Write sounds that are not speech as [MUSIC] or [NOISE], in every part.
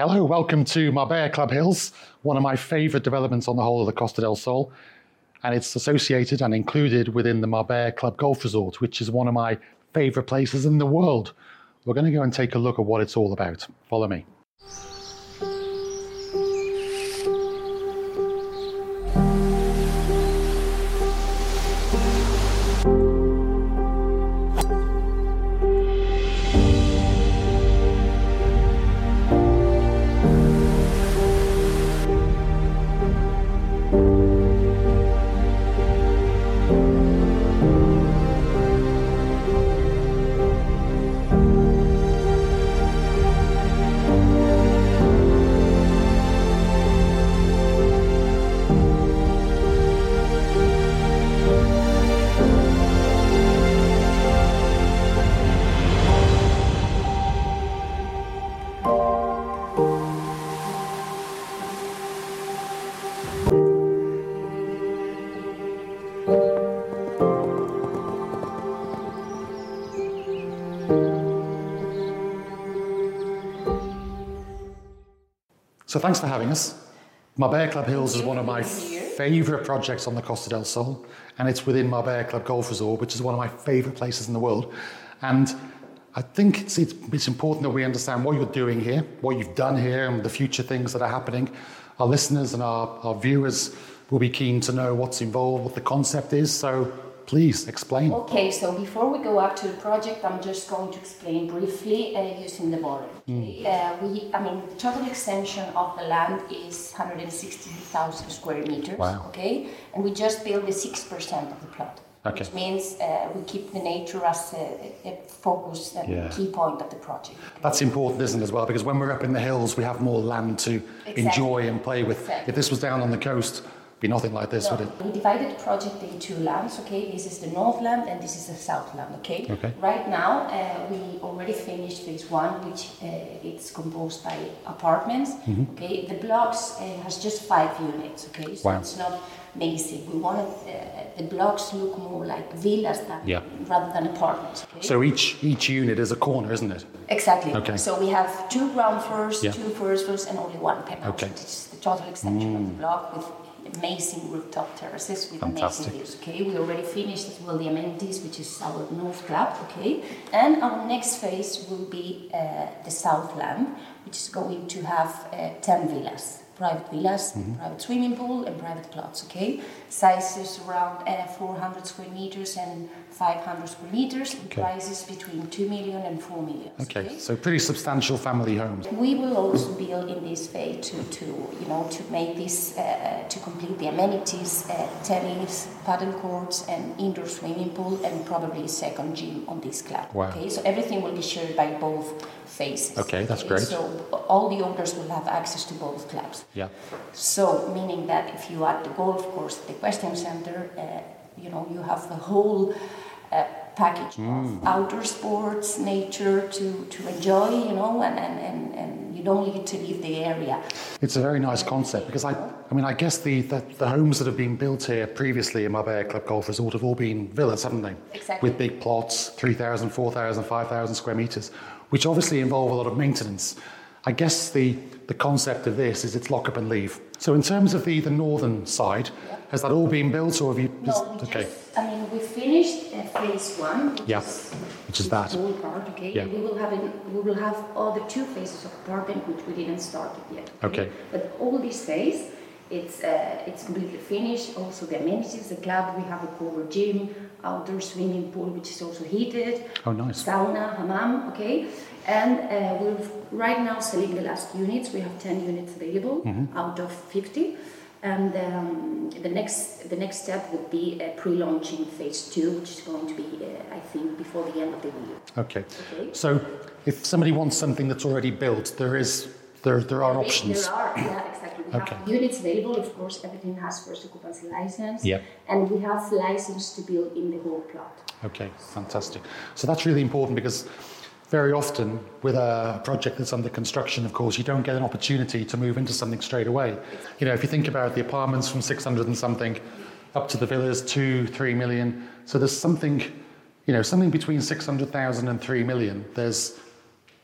Hello, welcome to Marbella Club Hills, one of my favourite developments on the whole of the Costa del Sol. And it's associated and included within the Marbella Club Golf Resort, which is one of my favourite places in the world. We're going to go and take a look at what it's all about. Follow me. So thanks for having us. Marbella Club Hills is one of my favourite projects on the Costa del Sol, and it's within Marbella Club Golf Resort, which is one of my favourite places in the world. And I think it's, it's, it's important that we understand what you're doing here, what you've done here, and the future things that are happening. Our listeners and our, our viewers will be keen to know what's involved, what the concept is. So Please explain. Okay, so before we go up to the project, I'm just going to explain briefly uh, using the model. Mm. Uh, we, I mean, the total extension of the land is 160,000 square meters. Wow. Okay, and we just built the six percent of the plot. Okay. Which means uh, we keep the nature as a, a focus and yeah. key point of the project. That's important, isn't it, as well? Because when we're up in the hills, we have more land to exactly. enjoy and play with. Exactly. If this was down on the coast, be nothing like this, no. would it? We divided the project into two lands, okay? This is the North Land and this is the South Land, okay? Okay. Right now, uh, we already finished phase one, which uh, it's composed by apartments, mm-hmm. okay? The blocks uh, has just five units, okay? So wow. it's not basic. We wanted uh, the blocks look more like villas than, yeah. rather than apartments. Okay? So each each unit is a corner, isn't it? Exactly. Okay. So we have two ground floors, yeah. two first floors, and only one penthouse. Okay. Is the total extension mm. of the block with amazing rooftop terraces with Fantastic. amazing views. Okay, we already finished as well the amenities, which is our north club. Okay, and our next phase will be uh, the Southland, which is going to have uh, ten villas private villas, mm-hmm. private swimming pool, and private plots. Okay, sizes around uh, 400 square meters and 500 square meters. Okay. Prices between 2 million and 4 million. Okay. okay, so pretty substantial family homes. We will also build in this way to, to you know to make this uh, to complete the amenities, uh, tennis, paddle courts, and indoor swimming pool, and probably a second gym on this club. Wow. Okay, so everything will be shared by both phases. Okay, that's great. So all the owners will have access to both clubs. Yeah. So meaning that if you add the golf course, the equestrian center, uh, you know, you have the whole uh, package mm. of outdoor sports, nature to, to enjoy, you know, and, and, and, and you don't need to leave the area. It's a very nice concept because I, I mean, I guess the, the, the homes that have been built here previously in Marbella Club Golf Resort have all been villas, haven't they? Exactly. With big plots, 3,000, 4,000, 5,000 square meters, which obviously involve a lot of maintenance. I guess the, the concept of this is it's lock up and leave. So in terms of the, the northern side, yeah. has that all been built or have you? No, okay. Just, I mean, we finished uh, phase one. Which yeah. Is, which is that. Whole part, okay. Yeah. we will have we will have all the two phases of apartment which we didn't start yet. Okay. okay. But all this phase, it's uh, it's completely finished. Also the amenities, the club, we have a covered gym, outdoor swimming pool which is also heated. Oh, nice. Sauna, hammam, okay. And uh, we're right now selling the last units. We have 10 units available mm-hmm. out of 50. And um, the next the next step would be a pre-launching phase two, which is going to be, uh, I think, before the end of the year. Okay. okay. So, if somebody wants something that's already built, there is there there are options. There are, yeah. We okay. have units available. Of course, everything has first occupancy license. Yeah. And we have license to build in the whole plot. Okay, fantastic. So that's really important because very often with a project that's under construction, of course, you don't get an opportunity to move into something straight away. You know, if you think about the apartments from 600 and something up to the villas, two, three million. So there's something, you know, something between 600,000 and three million. There's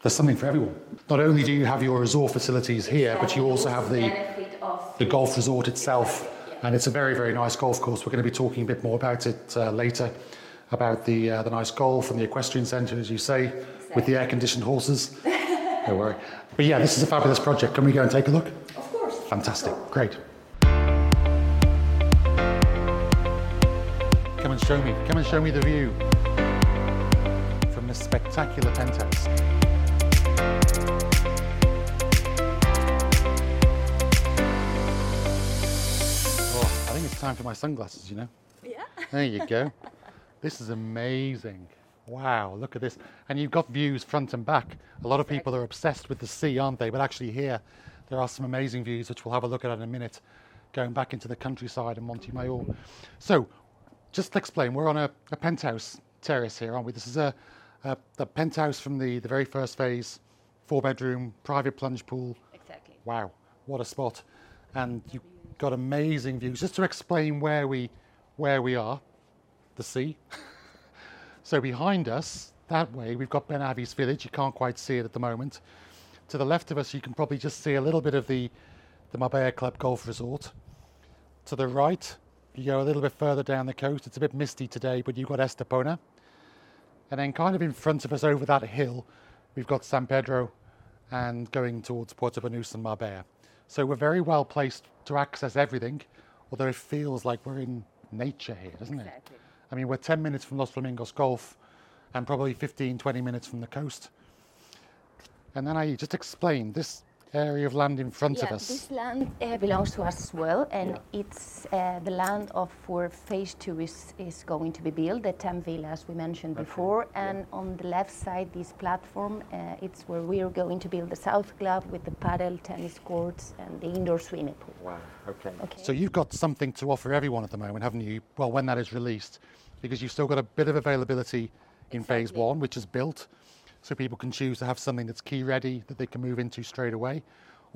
there's something for everyone. Not only do you have your resort facilities here, but you also have the, the golf resort itself. And it's a very, very nice golf course. We're going to be talking a bit more about it uh, later, about the, uh, the nice golf and the equestrian centre, as you say, with the air conditioned horses. [LAUGHS] Don't worry. But yeah, this is a fabulous project. Can we go and take a look? Of course. Fantastic. Great. Come and show me. Come and show me the view from this spectacular penthouse. Time for my sunglasses, you know? Yeah. [LAUGHS] There you go. this is amazing. Wow, look at this. And you've got views front and back. A lot of people are obsessed with the sea, aren't they? But actually, here, there are some amazing views, which we'll have a look at in a minute, going back into the countryside and Monte Mayor. So, just to explain, we're on a, a penthouse terrace here, aren't we? This is a, a, the penthouse from the, the very first phase, four bedroom, private plunge pool. Exactly. Wow, what a spot. And you've got amazing views. Just to explain where we where we are, the sea. [LAUGHS] so behind us, that way, we've got Benahavís village. You can't quite see it at the moment. To the left of us, you can probably just see a little bit of the, the Marbella Club Golf Resort. To the right, you go a little bit further down the coast. It's a bit misty today, but you've got Estepona. And then kind of in front of us over that hill, we've got San Pedro and going towards Puerto Banús and Marbella. So we're very well placed to access everything, although it feels like we're in nature here, doesn't it? I mean, we're 10 minutes from Los Flamingos Golf and probably 15, 20 minutes from the coast. And then I just explained this area of land in front of Yeah, us. this land uh, belongs to us as well, and it's uh, the land of where phase two is, is going to be built, the 10 villas we mentioned before. And on the left side, this platform, uh, it's where we are going to build the South Club with the paddle, tennis courts, and the indoor swimming pool. Wow, okay. Okay. So you've got something to offer everyone at the moment, haven't you? Well, when that is released, because you've still got a bit of availability in phase one, which is built, so people can choose to have something that's key ready that they can move into straight away,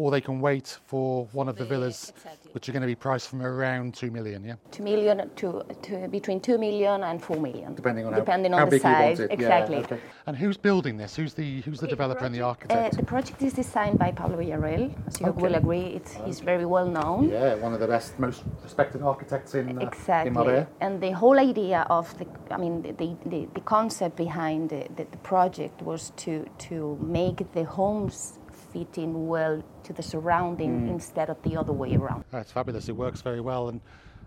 or they can wait for one of the The- villas, exactly. which are going to be priced from around two million, yeah. 2 million to, to between 2 million and 4 million. Depending on depending how, on how the big you want size. it. Yeah, exactly. okay. And who's building this? Who's the who's the developer and the Uh, architect? the project is designed by Pablo Villarreal. As you Okay. will agree, it's, he's very well known. yeah, one of the best, most respected architects in uh, in Exactly. Marbella. And the whole idea of the, I mean, the, the, the, the concept behind the, the, the project was to, to make the homes fit in well to the surrounding Mm. instead of the other way around. That's fabulous. It works very well. And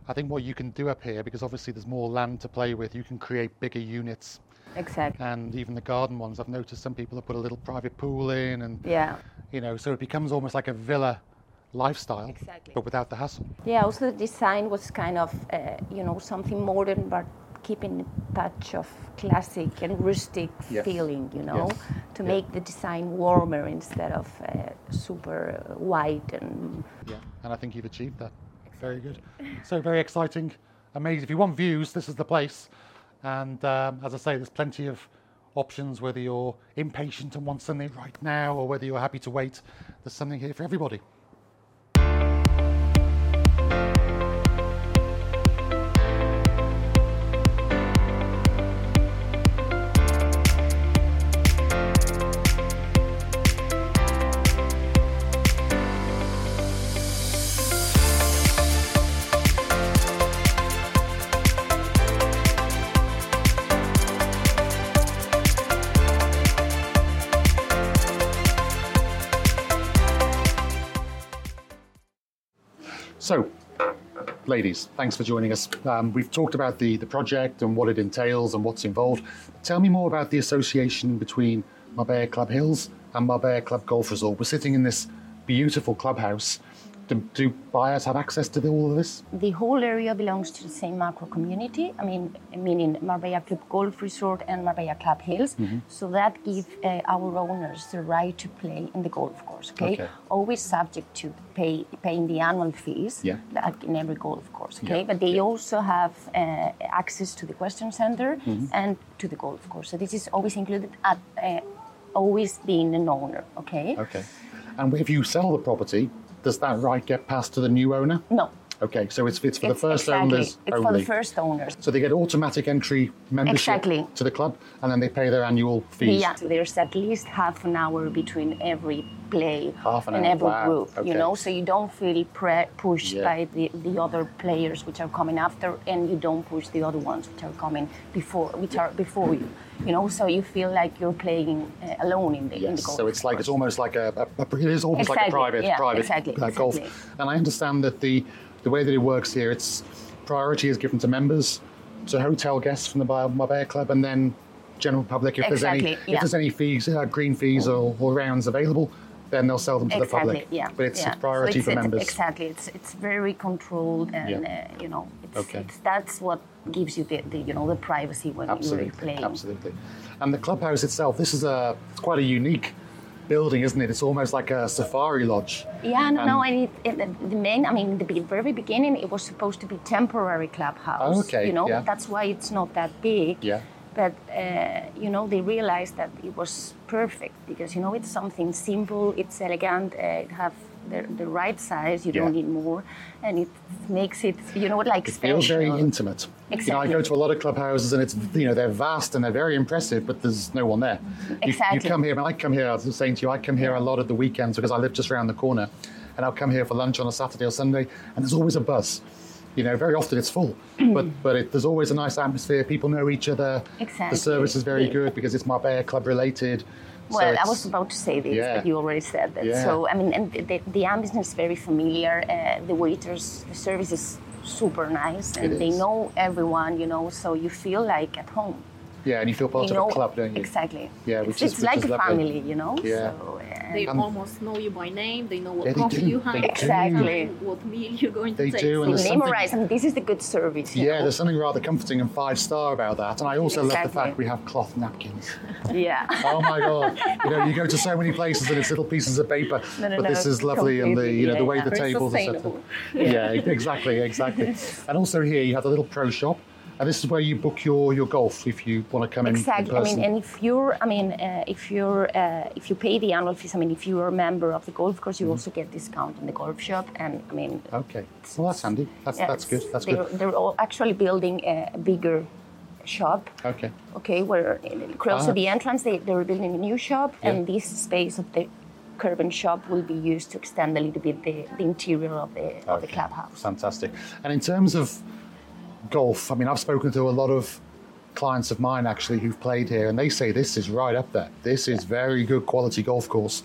I think what you can do up here, because obviously there's more land to play with, you can create bigger units. Exactly. And even the garden ones, I've noticed some people have put a little private pool in, and Yeah. you know, so it becomes almost like a villa lifestyle, Exactly. but without the hassle. Yeah, also the design was kind of, uh, you know, something modern, but keeping a touch of classic and rustic Yes. feeling, you know, Yes. to Yeah. make the design warmer instead of uh, super uh, white and Yeah, and I think you've achieved that. Very good. So very exciting, amazing. If you want views, this is the place. And um, as I say, there's plenty of options. Whether you're impatient and want something right now, or whether you're happy to wait, there's something here for everybody. So, ladies, thanks for joining us. Um, we've talked about the, the project and what it entails and what's involved. Tell me more about the association between Marbella Club Hills and Marbella Club Golf Resort. We're sitting in this beautiful clubhouse. Do, do buyers have access to the, all of this? the whole area belongs to the same macro community. I mean, meaning Marbella Club Golf Resort and Marbella Club Hills. Mm-hmm. So that gives uh, our owners the right to play in the golf course. Okay, Okay. always subject to pay paying the annual fees. Yeah. Like in every golf course. Okay, Yeah, but they yeah. also have uh, access to the equestrian center Mm-hmm. and to the golf course. So this is always included at. Uh, Always being an owner, okay? Okay. And if you sell the property, does that right get passed to the new owner? No, Okay, so it's, it's for the It's first exactly, owners It's only. for the first owners. So they get automatic entry membership Exactly. to the club, and then they pay their annual fees. Yeah, so there's at least half an hour between every play Half an and hour, every wow, group, okay. you know, so you don't feel pre- pushed Yeah. by the, the other players which are coming after, and you don't push the other ones which are coming before, which are before you, you know, so you feel like you're playing uh, alone in the in the Yes, golf. so it's like it's almost like a, a, a it is almost like a private yeah, private exactly, uh, golf. And I understand that the the way that it works here, it's priority is given to members, to hotel guests from the Marbella Club, and then general public. If there's any Exactly, if there's any fees, uh, green fees or, or rounds available, then they'll sell them to the Exactly. public. Yeah. But it's yeah. a priority So it's, for members. Exactly. It's it's very controlled, and Yeah. uh, you know, it's, Okay. it's that's what gives you the, the you know the privacy when Absolutely, you're playing. absolutely. And the clubhouse itself, this is a it's quite a unique building, isn't it? It's almost like a safari lodge. Yeah, no, And- no. And it, it, the main, I mean, the very beginning, it was supposed to be temporary clubhouse. Oh, okay, You know, yeah. that's why it's not that big. Yeah. But uh, you know, they realized that it was perfect because you know it's something simple, it's elegant, uh, it have the, the right size. You don't need more, and it makes it, you know, like It feels very special. intimate. You know, I go to a lot of clubhouses and it's you know they're vast and they're very impressive, but there's no one there. You- You, come here, and I come here. I was saying to you, I come here a lot at the weekends because I live just around the corner, and I'll come here for lunch on a Saturday or Sunday, and there's always a buzz. You know, very often it's full, but [CLEARS THROAT] but it, there's always a nice atmosphere. People know each other. Exactly. The service is very good because it's Marbella Club related. So Well, I was about to say this, Yeah. but you already said that. Yeah. So, I mean, and the, the ambience is very familiar. Uh, the waiters, the service is super nice, and they know everyone, you know, so you feel like at home. yeah, and you feel part you of know, a club, don't you? Exactly. Yeah, it's, is- it's which like is a lovely. family, you know. Yeah. So, uh, They Um, almost know you by name. They know what Yeah, coffee do, you have. Exactly. what meal you're going They to take. do, and they there's something- memorize, and this is the good service. you Yeah, know? there's something rather comforting and five star about that. And I also love the fact we have cloth napkins. yeah. Oh my god! You know, you go to so many [LAUGHS] places and it's little pieces of paper, No, no, but this no, is lovely, and the you know the way yeah. the tables are set up. sustainable. Yeah, exactly, exactly. [LAUGHS] and also here you have the little pro shop, and this is where you book your, your golf if you want to come in. in Exactly. I mean, and if you're, I mean, uh, if you're, uh, if you pay the annual fees, I mean, if you're a member of the golf course, Mm-hmm. you also get discount in the golf shop, and I mean, okay, well that's handy. That's yeah, that's good. That's they're, good. They're all actually building a, bigger shop. Okay, Okay, where close Ah. to the entrance, they, they're building a new shop, Yeah. and this space of the curving shop will be used to extend a little bit the, the interior of the of the clubhouse. fantastic. And in terms of golf, I mean, I've spoken to a lot of clients of mine actually who've played here, and they say this is right up there. This is very good quality golf course.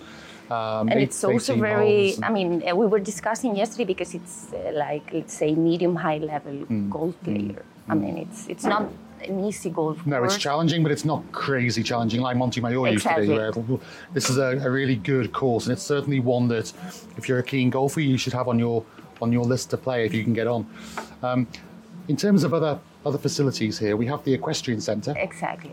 Um, and it's also very i mean uh, we were discussing yesterday because it's uh, like let's say medium high level Hmm. golf player i mean it's it's not an easy golf course. No, it's challenging, but it's not crazy challenging like Monte Mayor used to Exactly. be. Where it'll- this is a, a really good course, and it's certainly one that, if you're a keen golfer, you should have on your on your list to play if you can get on. Um, in terms of other other facilities here, we have the equestrian centre. exactly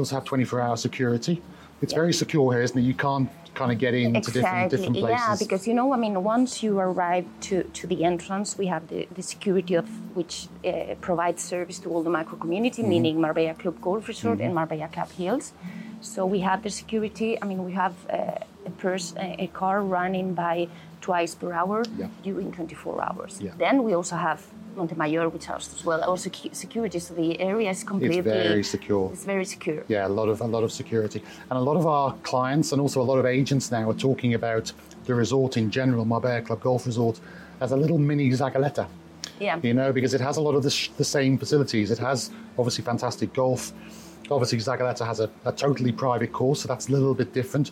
also have 24-hour security. It's very secure here, isn't it? You can't kind of get into different different places. yeah because you know i mean once you arrive to, to the entrance we have the, the security of which uh, provides service to all the micro community Mm-hmm. meaning marbella club golf resort and marbella club hills so we have the security i mean we have uh, a, pers- a a car running by twice per hour Yeah. during 24 hours Yeah. then we also have montemayor which has as well also secu- security so the area is completely it's very secure. it's very secure Yeah, a lot of a lot of security, and a lot of our clients and also a lot of agents now are talking about the resort in general, Marbella Club Golf Resort, as a little mini Zagaleta. yeah You know, because it has a lot of the, sh- the same facilities. It has obviously fantastic golf. Obviously, Zagaleta has a, a totally private course, so that's a little bit different.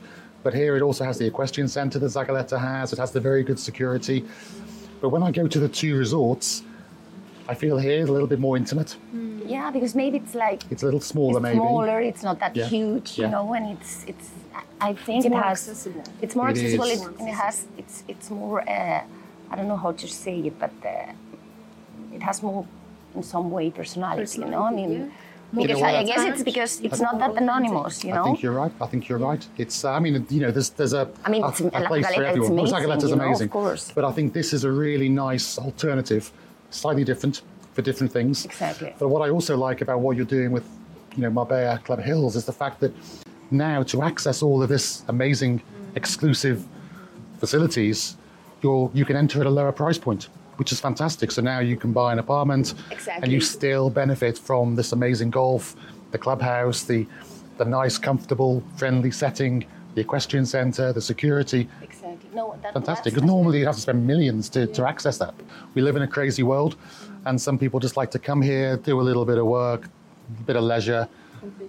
But here it also has the equestrian centre that Zagaleta has. It has the very good security. But when I go to the two resorts, I feel here is a little bit more intimate. Yeah, because maybe it's like It's a little smaller, it's maybe. smaller. It's not that Yeah. huge, you Yeah. know, and it's it's. I think It's it more has. accessible. It's more It accessible, is. it- and it has. It's it's more. Uh, I don't know how to say it, but uh, it has more, in some way, personality. you know, I mean, yeah. because You know I, I guess it's because it's not that anonymous, you know. I think you're right. I think you're right. It's, uh, I mean, you know, there's there's a, I mean, a, it's- a La place for Galeta, it's everyone. amazing, Galeta's you know, of course. But I think this is a really nice alternative, slightly different for different things. Exactly. But what I also like about what you're doing with, you know, Marbella Club Hills is the fact that now to access all of this amazing, exclusive facilities, you're you can enter at a lower price point. Which is fantastic. So now you can buy an apartment, exactly. and you still benefit from this amazing golf, the clubhouse, the the nice, comfortable, friendly setting, the equestrian centre, the security. Exactly. No, that, Fantastic. Because normally you have to spend millions to, to access that. We live in a crazy world, and some people just like to come here, do a little bit of work, a bit of leisure,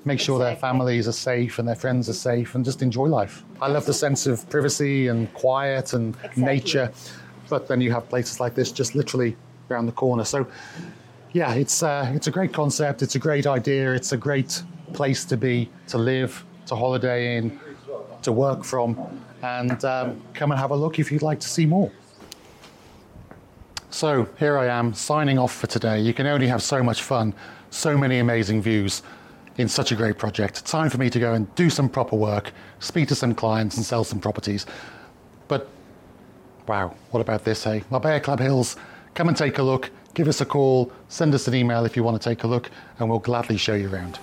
make sure their families are safe and their friends are safe, and just enjoy life. I love the sense of privacy and quiet and Exactly. nature, but then you have places like this just literally around the corner. So, yeah, it's uh, it's a great concept. It's a great idea. It's a great place to be, to live, to holiday in, to work from, and um, come and have a look if you'd like to see more. So here I am signing off for today. You can only have so much fun, so many amazing views in such a great project. Time for me to go and do some proper work, speak to some clients, and sell some properties. But wow, what about this, hey? Marbella Club Hills, come and take a look. Give us a call, send us an email if you want to take a look, and we'll gladly show you around.